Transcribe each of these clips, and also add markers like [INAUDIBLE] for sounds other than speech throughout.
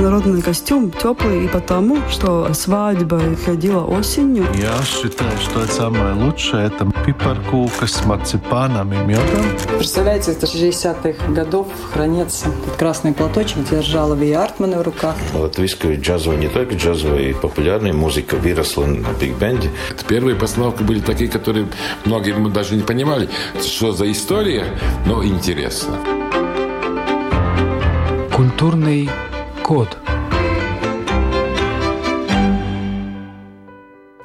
народный костюм теплый и потому, что свадьба ходила осенью. Я считаю, что это самое лучшее. Это пипаркука с марципаном и медом. Представляете, это 60-х годов хранится. Этот красный платочек держала Ви Артмана в руках. Латвийская джазовая, не только джазовая, и популярная музыка выросла на биг-бенде. Первые постановки были такие, которые многие мы даже не понимали, что за история, но интересно. Культурный код.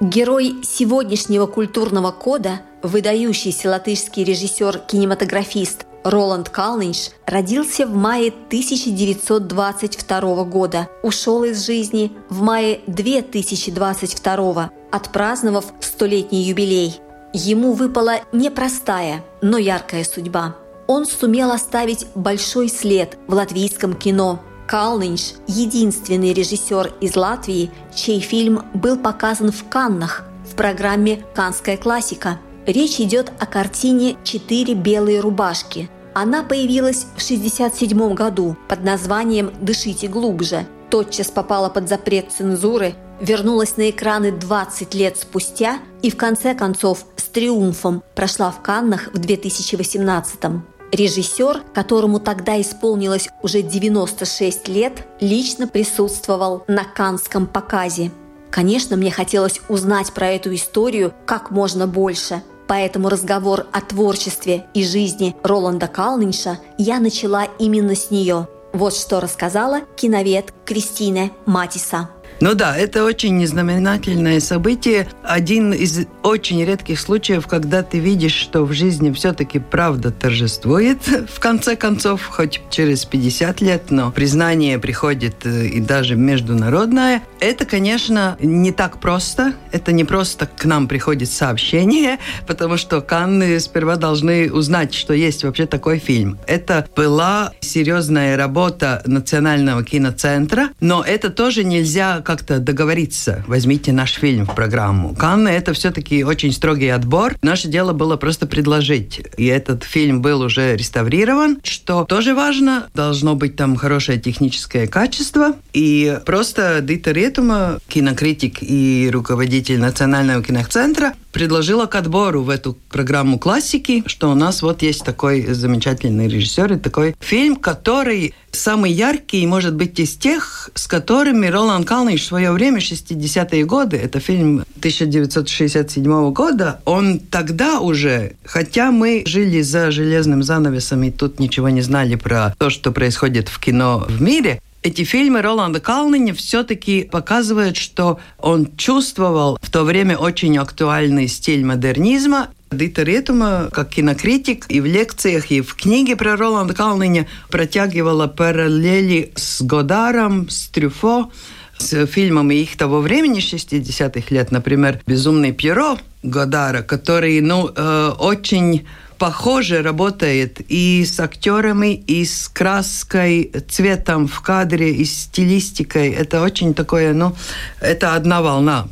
Герой сегодняшнего культурного кода, выдающийся латышский режиссер-кинематографист Роланд Калнинш родился в мае 1922 года, ушел из жизни в мае 2022, отпраздновав столетний юбилей. Ему выпала непростая, но яркая судьба. Он сумел оставить большой след в латвийском кино. Калнинш – единственный режиссер из Латвии, чей фильм был показан в Каннах в программе «Канская классика». Речь идет о картине «Четыре белые рубашки». Она появилась в 1967 году под названием «Дышите глубже». Тотчас попала под запрет цензуры, вернулась на экраны 20 лет спустя и в конце концов с триумфом прошла в Каннах в 2018 -м. Режиссер, которому тогда исполнилось уже 96 лет, лично присутствовал на Канском показе. Конечно, мне хотелось узнать про эту историю как можно больше, поэтому разговор о творчестве и жизни Роланда Калнинша я начала именно с нее. Вот что рассказала киновед Кристина Матиса. Ну да, это очень знаменательное событие. Один из очень редких случаев, когда ты видишь, что в жизни все-таки правда торжествует, [LAUGHS] в конце концов, хоть через 50 лет, но признание приходит э, и даже международное. Это, конечно, не так просто. Это не просто к нам приходит сообщение, [LAUGHS] потому что Канны сперва должны узнать, что есть вообще такой фильм. Это была серьезная работа Национального киноцентра, но это тоже нельзя как-то договориться. Возьмите наш фильм в программу. Канны это все-таки очень строгий отбор. Наше дело было просто предложить. И этот фильм был уже реставрирован, что тоже важно. Должно быть там хорошее техническое качество. И просто Дита Ретума, кинокритик и руководитель Национального киноцентра, предложила к отбору в эту программу классики, что у нас вот есть такой замечательный режиссер и такой фильм, который самый яркий, может быть, из тех, с которыми Ролан Калниш в свое время, 60-е годы, это фильм 1967 года, он тогда уже, хотя мы жили за железным занавесом и тут ничего не знали про то, что происходит в кино в мире, эти фильмы Роланда Калниня все-таки показывают, что он чувствовал в то время очень актуальный стиль модернизма. Дита Ретума, как кинокритик, и в лекциях, и в книге про Роланда Калниня протягивала параллели с Годаром, с Трюфо, с фильмами их того времени, 60-х лет, например, «Безумный Пьеро» Годара, который, ну, э, очень похоже работает и с актерами, и с краской, цветом в кадре, и стилистикой. Это очень такое, ну, это одна волна.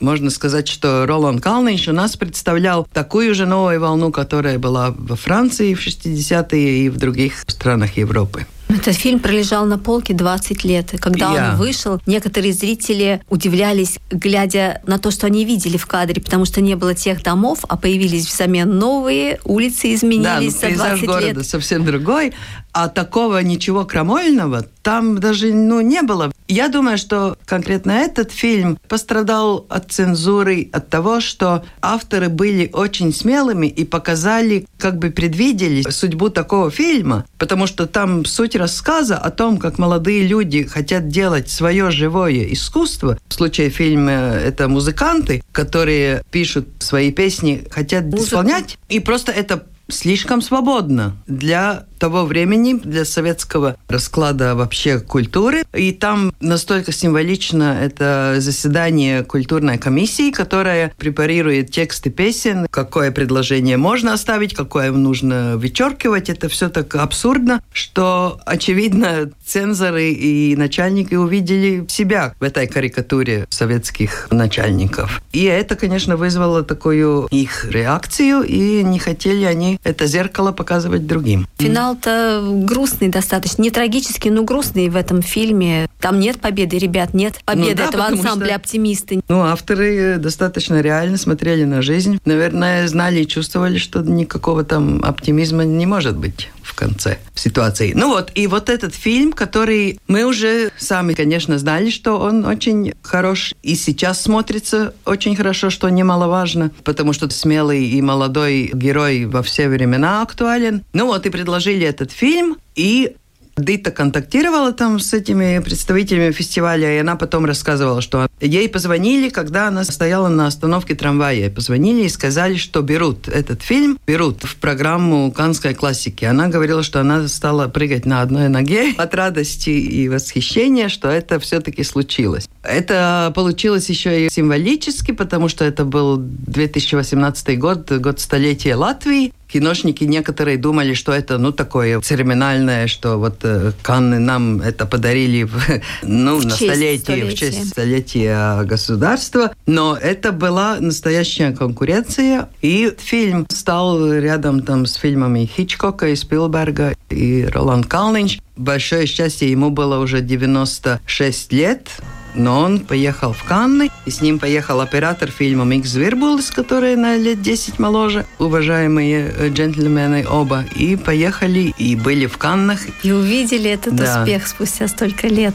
Можно сказать, что Ролан Калнинш у нас представлял такую же новую волну, которая была во Франции в 60-е и в других странах Европы. Этот фильм пролежал на полке 20 лет. Когда yeah. он вышел, некоторые зрители удивлялись, глядя на то, что они видели в кадре, потому что не было тех домов, а появились взамен новые, улицы изменились да, ну, за 20 города лет. совсем другой, а такого ничего крамольного там даже ну, не было. Я думаю, что конкретно этот фильм пострадал от цензуры, от того, что авторы были очень смелыми и показали, как бы предвидели судьбу такого фильма, потому что там суть рассказа о том, как молодые люди хотят делать свое живое искусство. В случае фильма это музыканты, которые пишут свои песни, хотят Музыку. исполнять, и просто это слишком свободно для того времени, для советского расклада вообще культуры. И там настолько символично это заседание культурной комиссии, которая препарирует тексты песен, какое предложение можно оставить, какое нужно вычеркивать. Это все так абсурдно, что, очевидно, цензоры и начальники увидели себя в этой карикатуре советских начальников. И это, конечно, вызвало такую их реакцию, и не хотели они это зеркало показывать другим. Финал финал-то грустный достаточно. Не трагический, но грустный в этом фильме. Там нет победы, ребят, нет победы Ну да, этого ансамбля что- «Оптимисты». Ну, авторы достаточно реально смотрели на жизнь. Наверное, знали и чувствовали, что никакого там оптимизма не может быть конце ситуации. Ну вот, и вот этот фильм, который мы уже сами, конечно, знали, что он очень хорош. И сейчас смотрится очень хорошо, что немаловажно, потому что смелый и молодой герой во все времена актуален. Ну вот, и предложили этот фильм, и Дита контактировала там с этими представителями фестиваля, и она потом рассказывала, что ей позвонили, когда она стояла на остановке трамвая. Позвонили и сказали, что берут этот фильм, берут в программу канской классики. Она говорила, что она стала прыгать на одной ноге [LAUGHS] от радости и восхищения, что это все-таки случилось. Это получилось еще и символически, потому что это был 2018 год, год столетия Латвии. Киношники некоторые думали, что это, ну, такое церемональное, что вот э, Канны нам это подарили в, [LAUGHS] ну, В на столетие, в честь столетия государства. Но это была настоящая конкуренция. И фильм стал рядом там с фильмами Хичкока и Спилберга и Роланд Калныньш. Большое счастье, ему было уже 96 лет. Но он поехал в Канны, и с ним поехал оператор фильма Микс Звирбулис, который на лет 10 моложе, уважаемые э, джентльмены оба, и поехали, и были в Каннах. И увидели этот Да. успех спустя столько лет.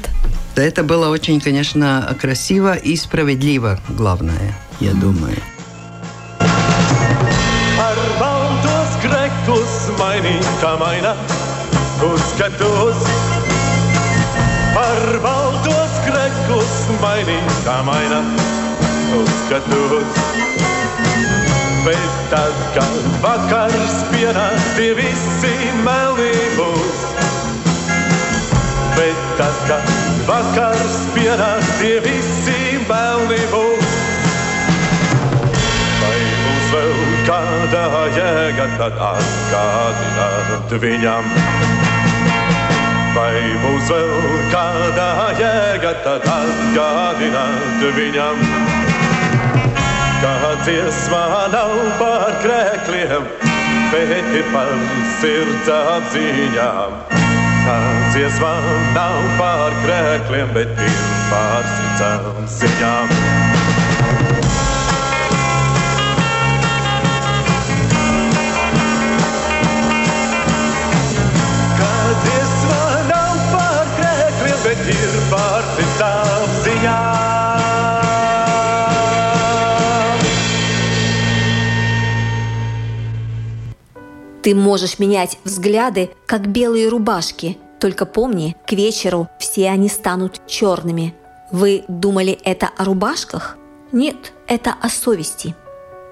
Да, Это было очень, конечно, красиво и справедливо, главное, я думаю. Ar baltos grēkus mainītā maina uzskatos. Par baltos grēkus mainītā maina uzskatos. Bet tad, kad vakars pienāks, tie visi melni būs. Bet tad, kad vakars pienāks, tie visi melni būs. Vai būs vēl kāda jēga, tad atgādināt viņam? Vai būs vēl kāda jēga, tad atgādināt viņam? Kā dziesmā nav par krēkliem, bet ir par sirds apziņām. Kā dziesmā nav par krēkliem, bet ir par sirds apziņām. Можешь менять взгляды, как белые рубашки. Только помни, к вечеру все они станут черными. Вы думали это о рубашках? Нет, это о совести.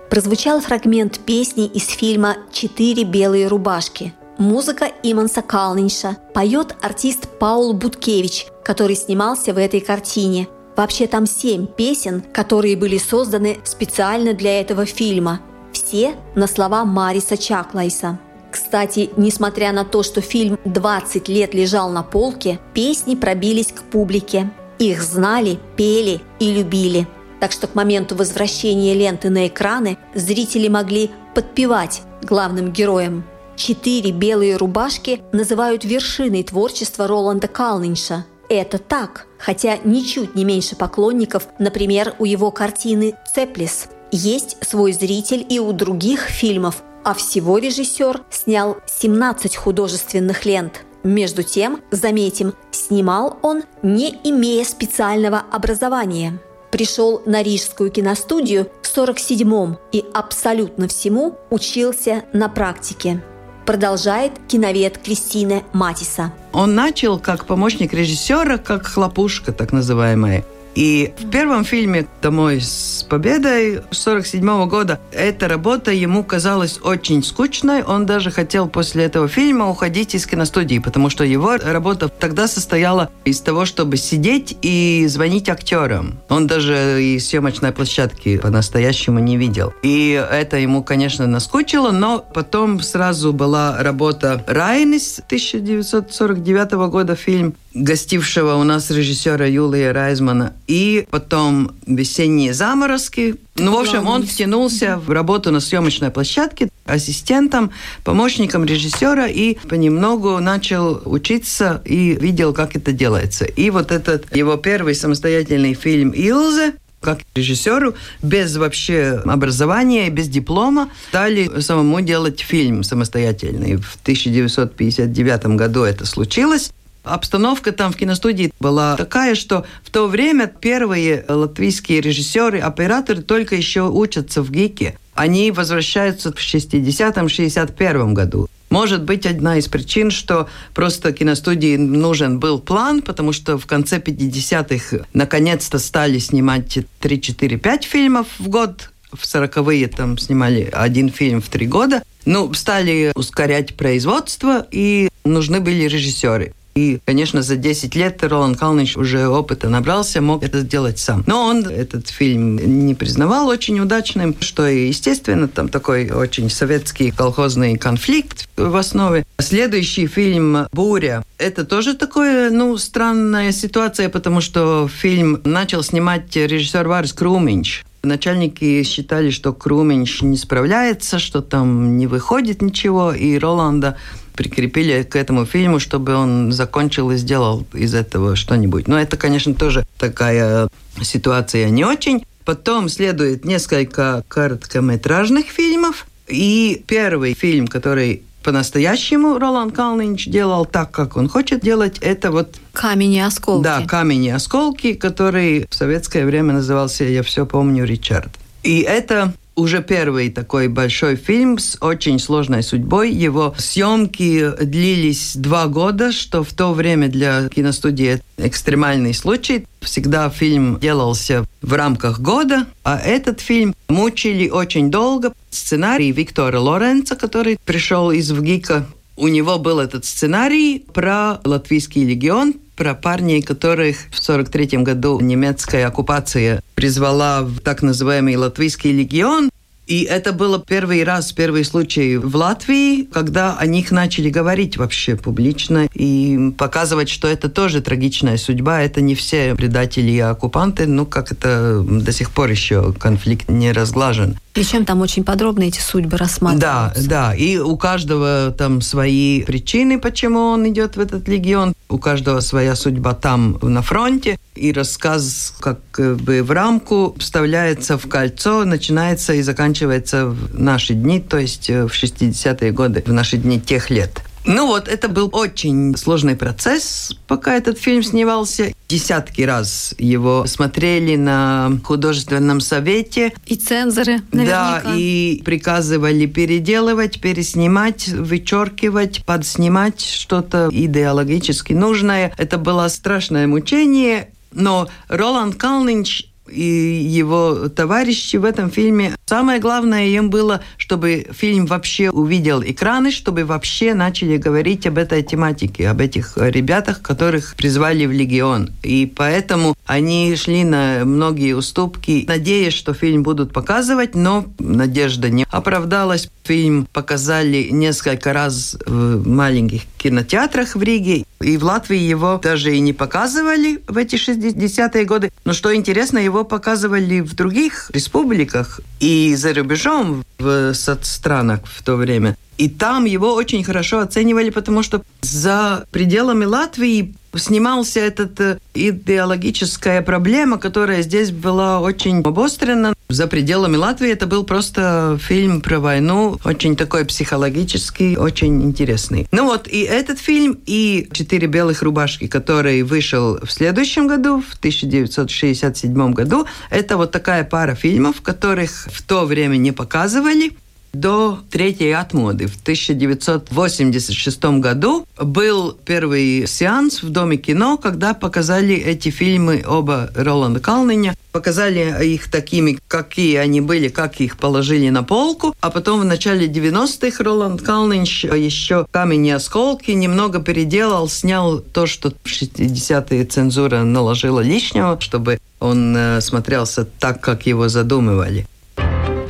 Прозвучал фрагмент песни из фильма «Четыре белые рубашки». Музыка Иманса Калнинша. Поет артист Паул Буткевич, который снимался в этой картине. Вообще там семь песен, которые были созданы специально для этого фильма. Все на слова Мариса Чаклайса. Кстати, несмотря на то, что фильм 20 лет лежал на полке, песни пробились к публике. Их знали, пели и любили. Так что к моменту возвращения ленты на экраны зрители могли подпевать главным героям. Четыре белые рубашки называют вершиной творчества Роланда Калнинша. Это так, хотя ничуть не меньше поклонников, например, у его картины «Цеплис». Есть свой зритель и у других фильмов, а всего режиссер снял 17 художественных лент. Между тем, заметим, снимал он, не имея специального образования. Пришел на Рижскую киностудию в 47-м и абсолютно всему учился на практике. Продолжает киновед Кристина Матиса. Он начал как помощник режиссера, как хлопушка, так называемая. И в первом фильме «Домой с победой» 47 года эта работа ему казалась очень скучной. Он даже хотел после этого фильма уходить из киностудии, потому что его работа тогда состояла из того, чтобы сидеть и звонить актерам. Он даже и съемочной площадки по-настоящему не видел. И это ему, конечно, наскучило, но потом сразу была работа Райнис 1949 года фильм, гостившего у нас режиссера Юлия Райзмана, и потом «Весенние заморозки». Ну, в общем, он втянулся в работу на съемочной площадке ассистентом, помощником режиссера и понемногу начал учиться и видел, как это делается. И вот этот его первый самостоятельный фильм «Илзе», как режиссеру, без вообще образования, без диплома, стали самому делать фильм самостоятельный. В 1959 году это случилось. Обстановка там в киностудии была такая, что в то время первые латвийские режиссеры, операторы только еще учатся в ГИКе. Они возвращаются в 60-61 году. Может быть, одна из причин, что просто киностудии нужен был план, потому что в конце 50-х наконец-то стали снимать 3-4-5 фильмов в год, в 40-е там снимали один фильм в три года. Ну, стали ускорять производство, и нужны были режиссеры. И, конечно, за 10 лет Роланд Калныч уже опыта набрался, мог это сделать сам. Но он этот фильм не признавал очень удачным, что, естественно, там такой очень советский колхозный конфликт в основе. Следующий фильм «Буря» — это тоже такое, ну, странная ситуация, потому что фильм начал снимать режиссер Варис Круминч. Начальники считали, что Круминч не справляется, что там не выходит ничего, и Роланда прикрепили к этому фильму, чтобы он закончил и сделал из этого что-нибудь. Но это, конечно, тоже такая ситуация не очень. Потом следует несколько короткометражных фильмов. И первый фильм, который по-настоящему Роланд Калнинч делал так, как он хочет делать, это вот... Камень и осколки. Да, камень и осколки, который в советское время назывался, я все помню, Ричард. И это уже первый такой большой фильм с очень сложной судьбой. Его съемки длились два года, что в то время для киностудии экстремальный случай. Всегда фильм делался в рамках года, а этот фильм мучили очень долго. Сценарий Виктора Лоренца, который пришел из ВГИКа, у него был этот сценарий про латвийский легион, про парней, которых в 43 году немецкая оккупация призвала в так называемый Латвийский легион. И это было первый раз, первый случай в Латвии, когда о них начали говорить вообще публично и показывать, что это тоже трагичная судьба. Это не все предатели и оккупанты, ну как это до сих пор еще конфликт не разглажен. Причем там очень подробно эти судьбы рассматриваются. Да, да. И у каждого там свои причины, почему он идет в этот легион. У каждого своя судьба там на фронте. И рассказ как бы в рамку вставляется в кольцо, начинается и заканчивается в наши дни, то есть э, в 60-е годы, в наши дни тех лет. Ну вот, это был очень сложный процесс, пока этот фильм снимался. Десятки раз его смотрели на художественном совете. И цензоры, наверняка. Да, и приказывали переделывать, переснимать, вычеркивать, подснимать что-то идеологически нужное. Это было страшное мучение, но Роланд Калнинч и его товарищи в этом фильме. Самое главное им было, чтобы фильм вообще увидел экраны, чтобы вообще начали говорить об этой тематике, об этих ребятах, которых призвали в Легион. И поэтому они шли на многие уступки, надеясь, что фильм будут показывать, но надежда не оправдалась. Фильм показали несколько раз в маленьких кинотеатрах в Риге, и в Латвии его даже и не показывали в эти 60-е годы. Но что интересно, его показывали в других республиках и за рубежом в соцстранах в то время. И там его очень хорошо оценивали, потому что за пределами Латвии снимался этот э, идеологическая проблема, которая здесь была очень обострена. За пределами Латвии это был просто фильм про войну, очень такой психологический, очень интересный. Ну вот, и этот фильм, и «Четыре белых рубашки», который вышел в следующем году, в 1967 году, это вот такая пара фильмов, которых в то время не показывали, до третьей отмоды. В 1986 году был первый сеанс в Доме кино, когда показали эти фильмы оба Роланда Калниня. Показали их такими, какие они были, как их положили на полку. А потом в начале 90-х Роланд Калнинч еще «Камень и осколки» немного переделал, снял то, что в 60-е цензура наложила лишнего, чтобы он э, смотрелся так, как его задумывали.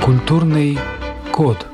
Культурный код.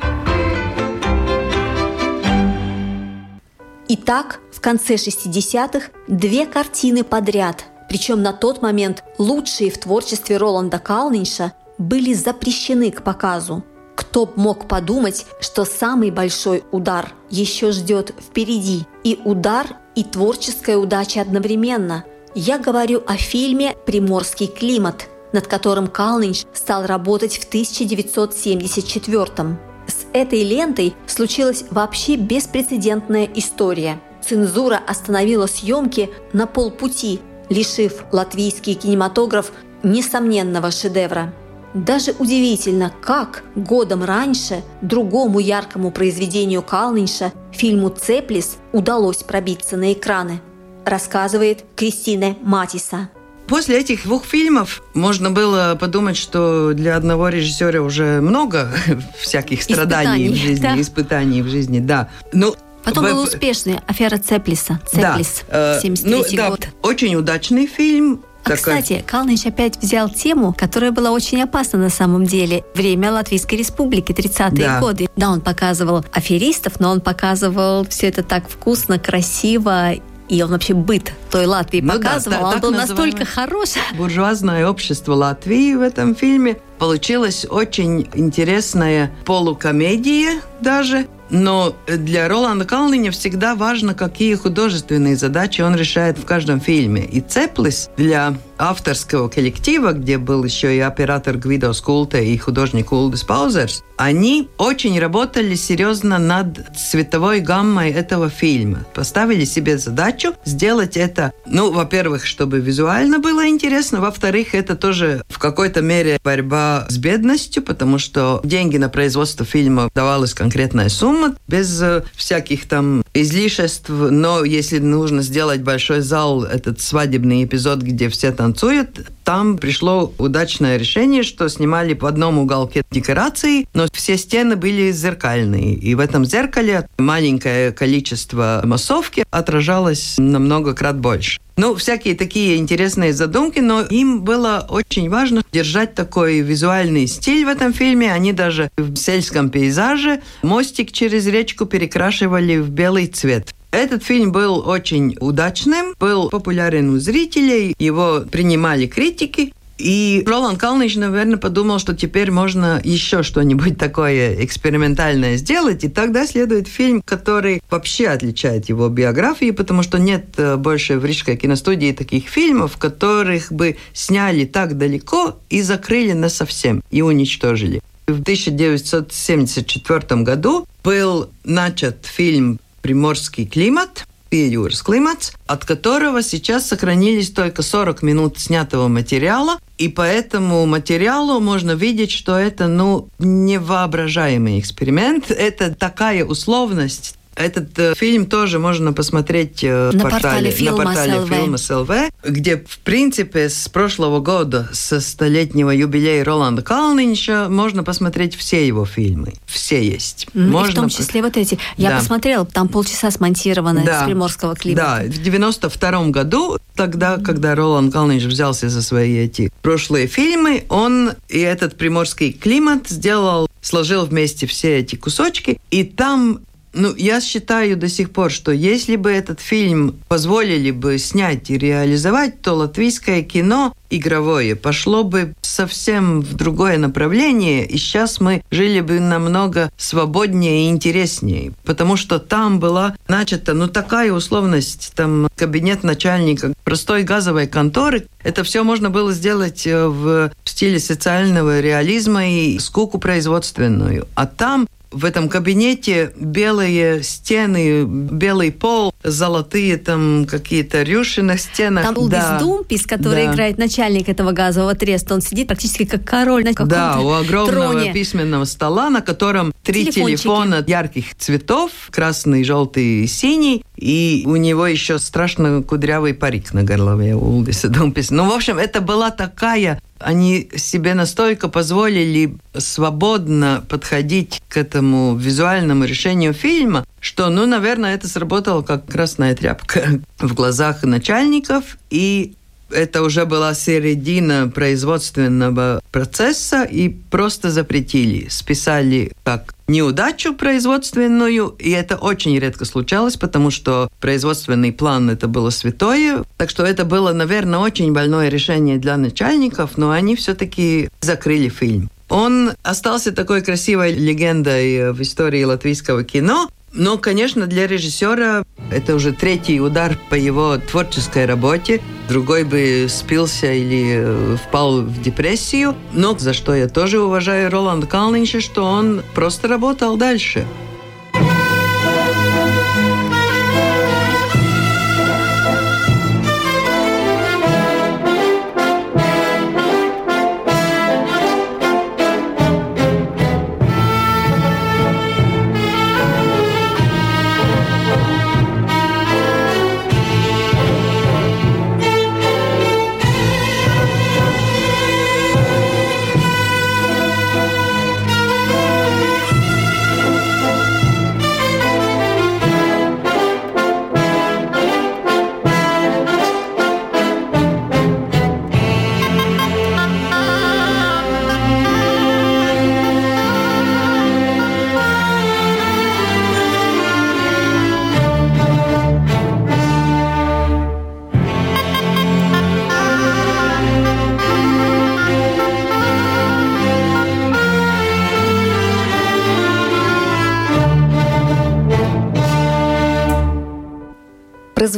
Итак, в конце 60-х две картины подряд. Причем на тот момент лучшие в творчестве Роланда Калнинша были запрещены к показу. Кто б мог подумать, что самый большой удар еще ждет впереди. И удар, и творческая удача одновременно. Я говорю о фильме «Приморский климат», над которым Калнинш стал работать в 1974 -м. С этой лентой случилась вообще беспрецедентная история. Цензура остановила съемки на полпути, лишив латвийский кинематограф несомненного шедевра. Даже удивительно, как годом раньше другому яркому произведению Калнинша, фильму «Цеплис», удалось пробиться на экраны, рассказывает Кристина Матиса. После этих двух фильмов можно было подумать, что для одного режиссера уже много [LAUGHS] всяких страданий испытаний, в жизни, да. испытаний в жизни, да. Ну, Потом был успешный «Афера Цеплиса», «Цеплис», да. 73 э, ну, год. Да, очень удачный фильм, а, такой... кстати, Калныч опять взял тему, которая была очень опасна на самом деле. Время Латвийской Республики, 30-е да. годы. Да, он показывал аферистов, но он показывал все это так вкусно, красиво и он вообще быт той Латвии ну показывал. Да, он был настолько хорош. Буржуазное общество Латвии в этом фильме. Получилась очень интересная полукомедия даже. Но для Роланда Калниня всегда важно, какие художественные задачи он решает в каждом фильме. И Цеплис для авторского коллектива, где был еще и оператор Гвидо Скулте и художник Улдис Паузерс, они очень работали серьезно над цветовой гаммой этого фильма. Поставили себе задачу сделать это, ну, во-первых, чтобы визуально было интересно, во-вторых, это тоже в какой-то мере борьба с бедностью, потому что деньги на производство фильма давалась конкретная сумма, без э, всяких там излишеств, но если нужно сделать большой зал, этот свадебный эпизод, где все там танцует. Там пришло удачное решение, что снимали в одном уголке декорации, но все стены были зеркальные. И в этом зеркале маленькое количество массовки отражалось намного крат больше. Ну, всякие такие интересные задумки, но им было очень важно держать такой визуальный стиль в этом фильме. Они даже в сельском пейзаже мостик через речку перекрашивали в белый цвет. Этот фильм был очень удачным, был популярен у зрителей, его принимали критики. И Роланд Калныч, наверное, подумал, что теперь можно еще что-нибудь такое экспериментальное сделать. И тогда следует фильм, который вообще отличает его биографии, потому что нет э, больше в Рижской киностудии таких фильмов, которых бы сняли так далеко и закрыли на совсем и уничтожили. В 1974 году был начат фильм приморский климат, Пиюрс климат, от которого сейчас сохранились только 40 минут снятого материала, и по этому материалу можно видеть, что это, ну, невоображаемый эксперимент. Это такая условность, этот э, фильм тоже можно посмотреть э, на портале, портале, на портале Filmas LV, где, в принципе, с прошлого года, со столетнего юбилея Роланда Калнинча, можно посмотреть все его фильмы. Все есть. Mm, можно... в том числе вот эти. Я да. посмотрела, там полчаса смонтировано да. с приморского климата. Да, в 92 году, тогда, когда Роланд Калнинч взялся за свои эти прошлые фильмы, он и этот приморский климат сделал сложил вместе все эти кусочки, и там ну, я считаю до сих пор, что если бы этот фильм позволили бы снять и реализовать, то латвийское кино игровое пошло бы совсем в другое направление, и сейчас мы жили бы намного свободнее и интереснее, потому что там была начата, ну, такая условность, там кабинет начальника простой газовой конторы, это все можно было сделать э, в стиле социального реализма и скуку производственную. А там в этом кабинете белые стены, белый пол, золотые там какие-то рюши на стенах. Там да. Думпис, который да. играет начальник этого газового треста. Он сидит практически как король на каком-то Да, у огромного троне. письменного стола, на котором три телефона ярких цветов, красный, желтый и синий. И у него еще страшно кудрявый парик на голове у Улдиса Думписа. Ну, в общем, это была такая они себе настолько позволили свободно подходить к этому визуальному решению фильма, что, ну, наверное, это сработало как красная тряпка [LAUGHS] в глазах начальников и это уже была середина производственного процесса и просто запретили. Списали как неудачу производственную, и это очень редко случалось, потому что производственный план это было святое. Так что это было, наверное, очень больное решение для начальников, но они все-таки закрыли фильм. Он остался такой красивой легендой в истории латвийского кино, но, конечно, для режиссера это уже третий удар по его творческой работе. Другой бы спился или э, впал в депрессию. Но за что я тоже уважаю Роланда Калнинча, что он просто работал дальше.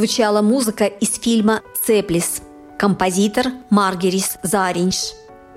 Прозвучала музыка из фильма «Цеплис». Композитор Маргерис Заринш.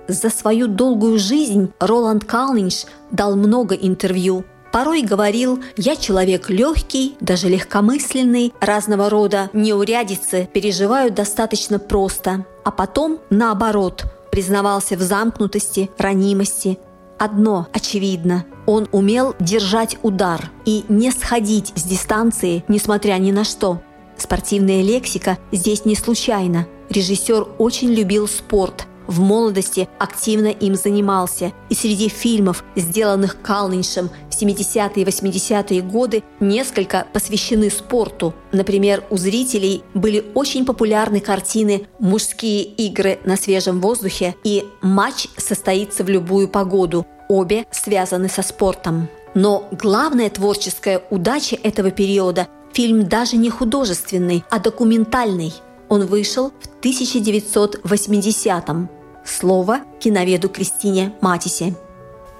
За свою долгую жизнь Роланд Калнинш дал много интервью. Порой говорил «Я человек легкий, даже легкомысленный, разного рода неурядицы переживаю достаточно просто». А потом, наоборот, признавался в замкнутости, ранимости, Одно очевидно – он умел держать удар и не сходить с дистанции, несмотря ни на что. Спортивная лексика здесь не случайна. Режиссер очень любил спорт, в молодости активно им занимался, и среди фильмов, сделанных Калниншем в 70-е и 80-е годы, несколько посвящены спорту. Например, у зрителей были очень популярны картины «Мужские игры на свежем воздухе» и «Матч состоится в любую погоду». Обе связаны со спортом. Но главная творческая удача этого периода Фильм даже не художественный, а документальный. Он вышел в 1980-м. Слово киноведу Кристине Матисе.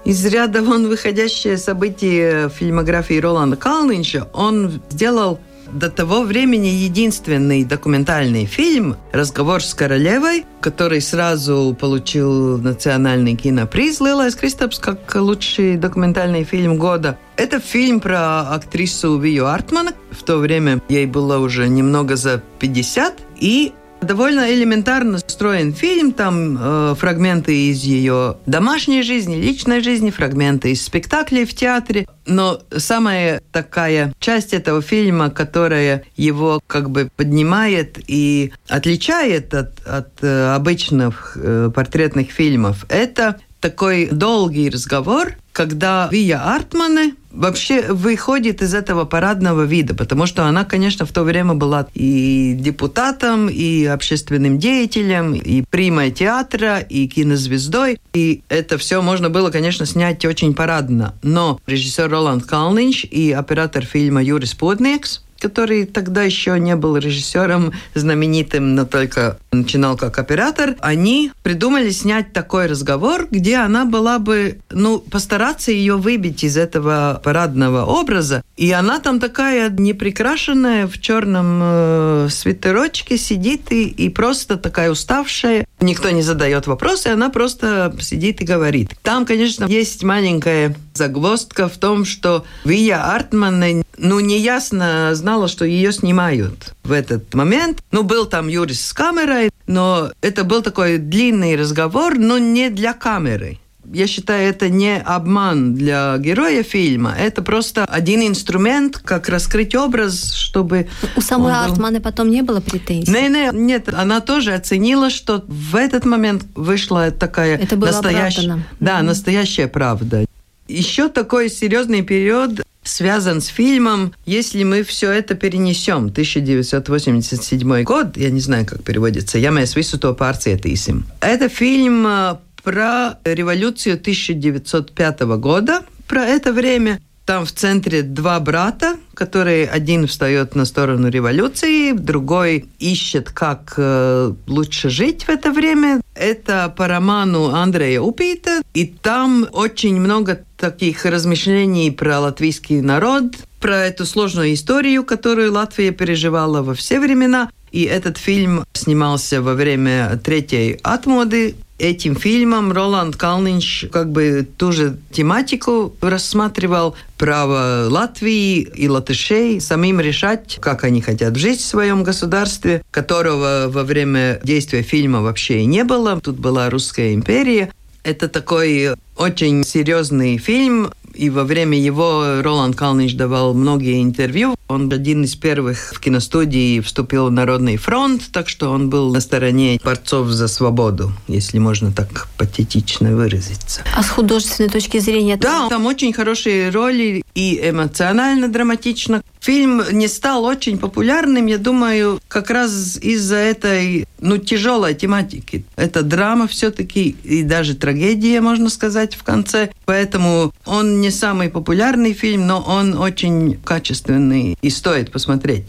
Из ряда вон выходящее событие фильмографии Роланда Калнинча он сделал до того времени единственный документальный фильм «Разговор с королевой», который сразу получил национальный киноприз Лилайс Кристопс как лучший документальный фильм года. Это фильм про актрису Вию Артман. В то время ей было уже немного за 50. И Довольно элементарно строен фильм, там э, фрагменты из ее домашней жизни, личной жизни, фрагменты из спектаклей в театре. Но самая такая часть этого фильма, которая его как бы поднимает и отличает от, от э, обычных э, портретных фильмов, это такой долгий разговор, когда Вия Артмане вообще выходит из этого парадного вида, потому что она, конечно, в то время была и депутатом, и общественным деятелем, и примой театра, и кинозвездой. И это все можно было, конечно, снять очень парадно. Но режиссер Роланд Калнинч и оператор фильма Юрис Подникс который тогда еще не был режиссером знаменитым, но только начинал как оператор, они придумали снять такой разговор, где она была бы, ну, постараться ее выбить из этого парадного образа. И она там такая неприкрашенная в черном э, свитерочке сидит и, и просто такая уставшая. Никто не задает вопросы, она просто сидит и говорит. Там, конечно, есть маленькая загвоздка в том, что Вия Артман, ну, неясно знала, что ее снимают в этот момент. Ну, был там Юрис с камерой, но это был такой длинный разговор, но не для камеры я считаю, это не обман для героя фильма. Это просто один инструмент, как раскрыть образ, чтобы... У самой был... Артмана потом не было претензий? Не, не, нет. Она тоже оценила, что в этот момент вышла такая это было оправдано. Да, mm-hmm. настоящая правда. Еще такой серьезный период связан с фильмом «Если мы все это перенесем». 1987 год, я не знаю, как переводится, «Ja mēs visu to pārcietīsim». Это фильм э, про революцию 1905 года, про это время. Там в центре два брата, которые один встает на сторону революции, другой ищет, как э, лучше жить в это время. Это по роману Андрея Упита. И там очень много таких размышлений про латвийский народ, про эту сложную историю, которую Латвия переживала во все времена. И этот фильм снимался во время третьей отмоды этим фильмом Роланд Калнинч как бы ту же тематику рассматривал право Латвии и латышей самим решать, как они хотят жить в своем государстве, которого во время действия фильма вообще и не было. Тут была Русская империя. Это такой очень серьезный фильм, и во время его Роланд Калнич давал многие интервью. Он один из первых в киностудии вступил в Народный фронт, так что он был на стороне борцов за свободу, если можно так патетично выразиться. А с художественной точки зрения? Да, там очень хорошие роли и эмоционально драматично. Фильм не стал очень популярным, я думаю, как раз из-за этой, ну, тяжелой тематики. Это драма все-таки и даже трагедия, можно сказать, в конце. Поэтому он не самый популярный фильм, но он очень качественный и стоит посмотреть.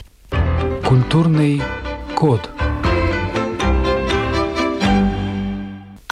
Культурный код.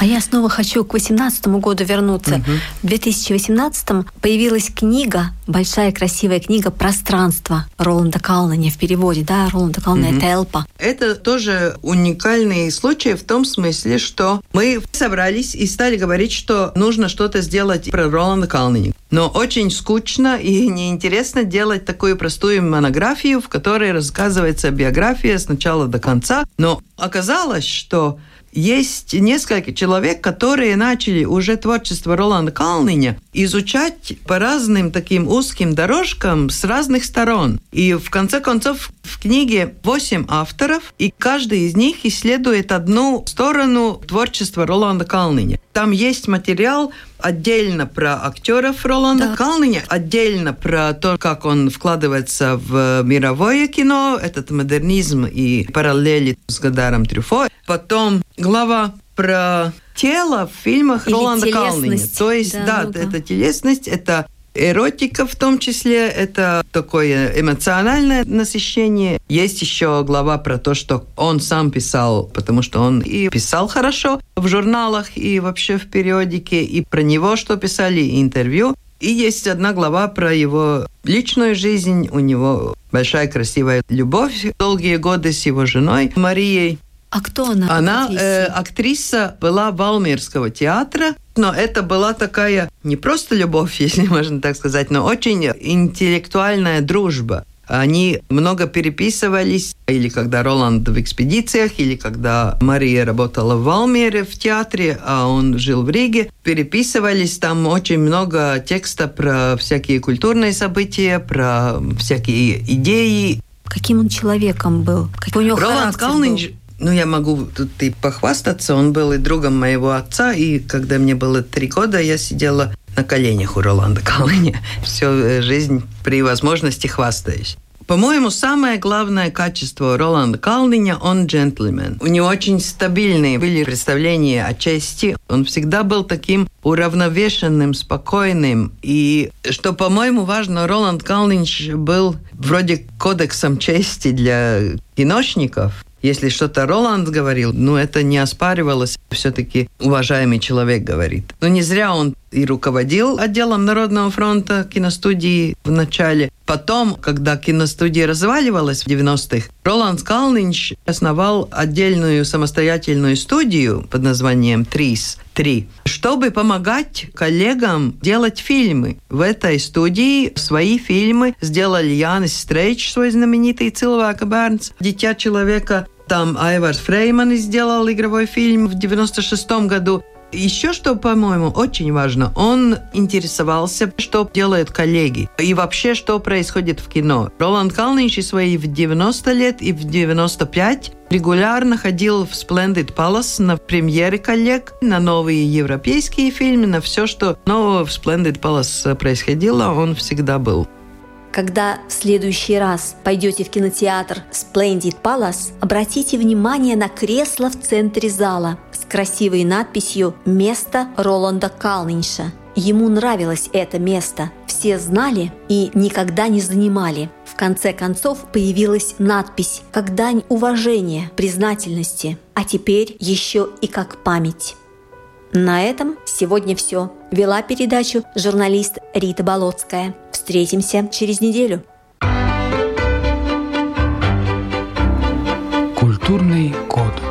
А я снова хочу к 2018 году вернуться. Мгм. В 2018 появилась книга, большая красивая книга «Пространство» Роланда Калнани в переводе, да, Роланда Калнани Мгм. «Телпа». Это тоже уникальный случай в том смысле, что мы собрались и стали говорить, что нужно что-то сделать про Роланда Калнини. Но очень скучно и неинтересно делать такую простую монографию, в которой рассказывается биография с начала до конца. Но оказалось, что есть несколько человек, которые начали уже творчество Роланда Калниня изучать по разным таким узким дорожкам с разных сторон. И в конце концов в книге 8 авторов, и каждый из них исследует одну сторону творчества Роланда Калниня. Там есть материал отдельно про актеров Роланда Да. Калниня, отдельно про то, как он вкладывается в мировое кино, этот модернизм и параллели с Гадаром Трюфо. Потом глава про тело в фильмах Или Роланда телесность. То есть, Да, да, ну это телесность, это эротика в том числе, это такое эмоциональное насыщение. Есть еще глава про то, что он сам писал, потому что он и писал хорошо в журналах и вообще в периодике, и про него что писали, и интервью. И есть одна глава про его личную жизнь. У него большая красивая любовь долгие годы с его женой Марией. А кто она? Она актриса? э, актриса была Валмирского театра, но это была такая не просто любовь, [LAUGHS] если можно так сказать, но очень интеллектуальная дружба. Они много переписывались, или когда Роланд в экспедициях, или когда Мария работала в Валмере в театре, а он жил в Риге. Переписывались там очень много текста про всякие культурные события, про всякие идеи, Каким он человеком был? Какой у него Роланд Калнинч, был? Ну, я могу тут и похвастаться, он был и другом моего отца, и когда мне было три года, я сидела на коленях у Роланда Калниня. [LAUGHS] Всю жизнь при возможности хвастаюсь. По-моему, самое главное качество Роланда Калниня – он джентльмен. У него очень стабильные были представления о чести. Он всегда был таким уравновешенным, спокойным. И что, по-моему, важно, Роланд Калнинч был вроде кодексом чести для киношников. Если что-то Роланд говорил, ну, это не оспаривалось. Все-таки уважаемый человек говорит. Но не зря он и руководил отделом Народного фронта киностудии в начале. Потом, когда киностудия разваливалась в 90-х, Роланд Калнинч основал отдельную самостоятельную студию под названием ТРИС, 3, чтобы помогать коллегам делать фильмы. В этой студии свои фильмы сделали Янис Стрейч, свой знаменитый «Cilvēka bērns», «Дитя человека». Там Айварс Фрейман сделал игровой фильм в 96 году. Еще что, по-моему, очень важно, он интересовался, что делают коллеги и вообще, что происходит в кино. Роланд Калнинч и свои в 90 лет и в 95 регулярно ходил в Splendid Palace на премьеры коллег, на новые европейские фильмы, на все, что нового в Splendid Palace происходило, он всегда был. Когда в следующий раз пойдете в кинотеатр Splendid Palace, обратите внимание на кресло в центре зала красивой надписью «Место Роланда Калнинша». Ему нравилось это место. Все знали и никогда не занимали. В конце концов появилась надпись как дань уважения, признательности, а теперь еще и как память. На этом сегодня все. Вела передачу журналист Рита Болотская. Встретимся через неделю. Культурный код.